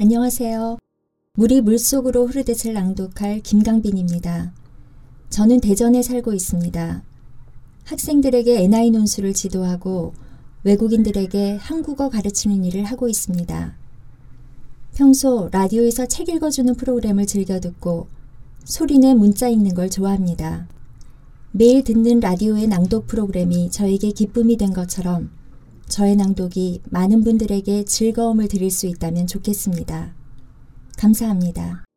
안녕하세요. 물이 물속으로 흐르듯을 낭독할 김강빈입니다. 저는 대전에 살고 있습니다. 학생들에게 NI 논술을 지도하고 외국인들에게 한국어 가르치는 일을 하고 있습니다. 평소 라디오에서 책 읽어주는 프로그램을 즐겨 듣고 소리내 문자 읽는 걸 좋아합니다. 매일 듣는 라디오의 낭독 프로그램이 저에게 기쁨이 된 것처럼 저의 낭독이 많은 분들에게 즐거움을 드릴 수 있다면 좋겠습니다. 감사합니다.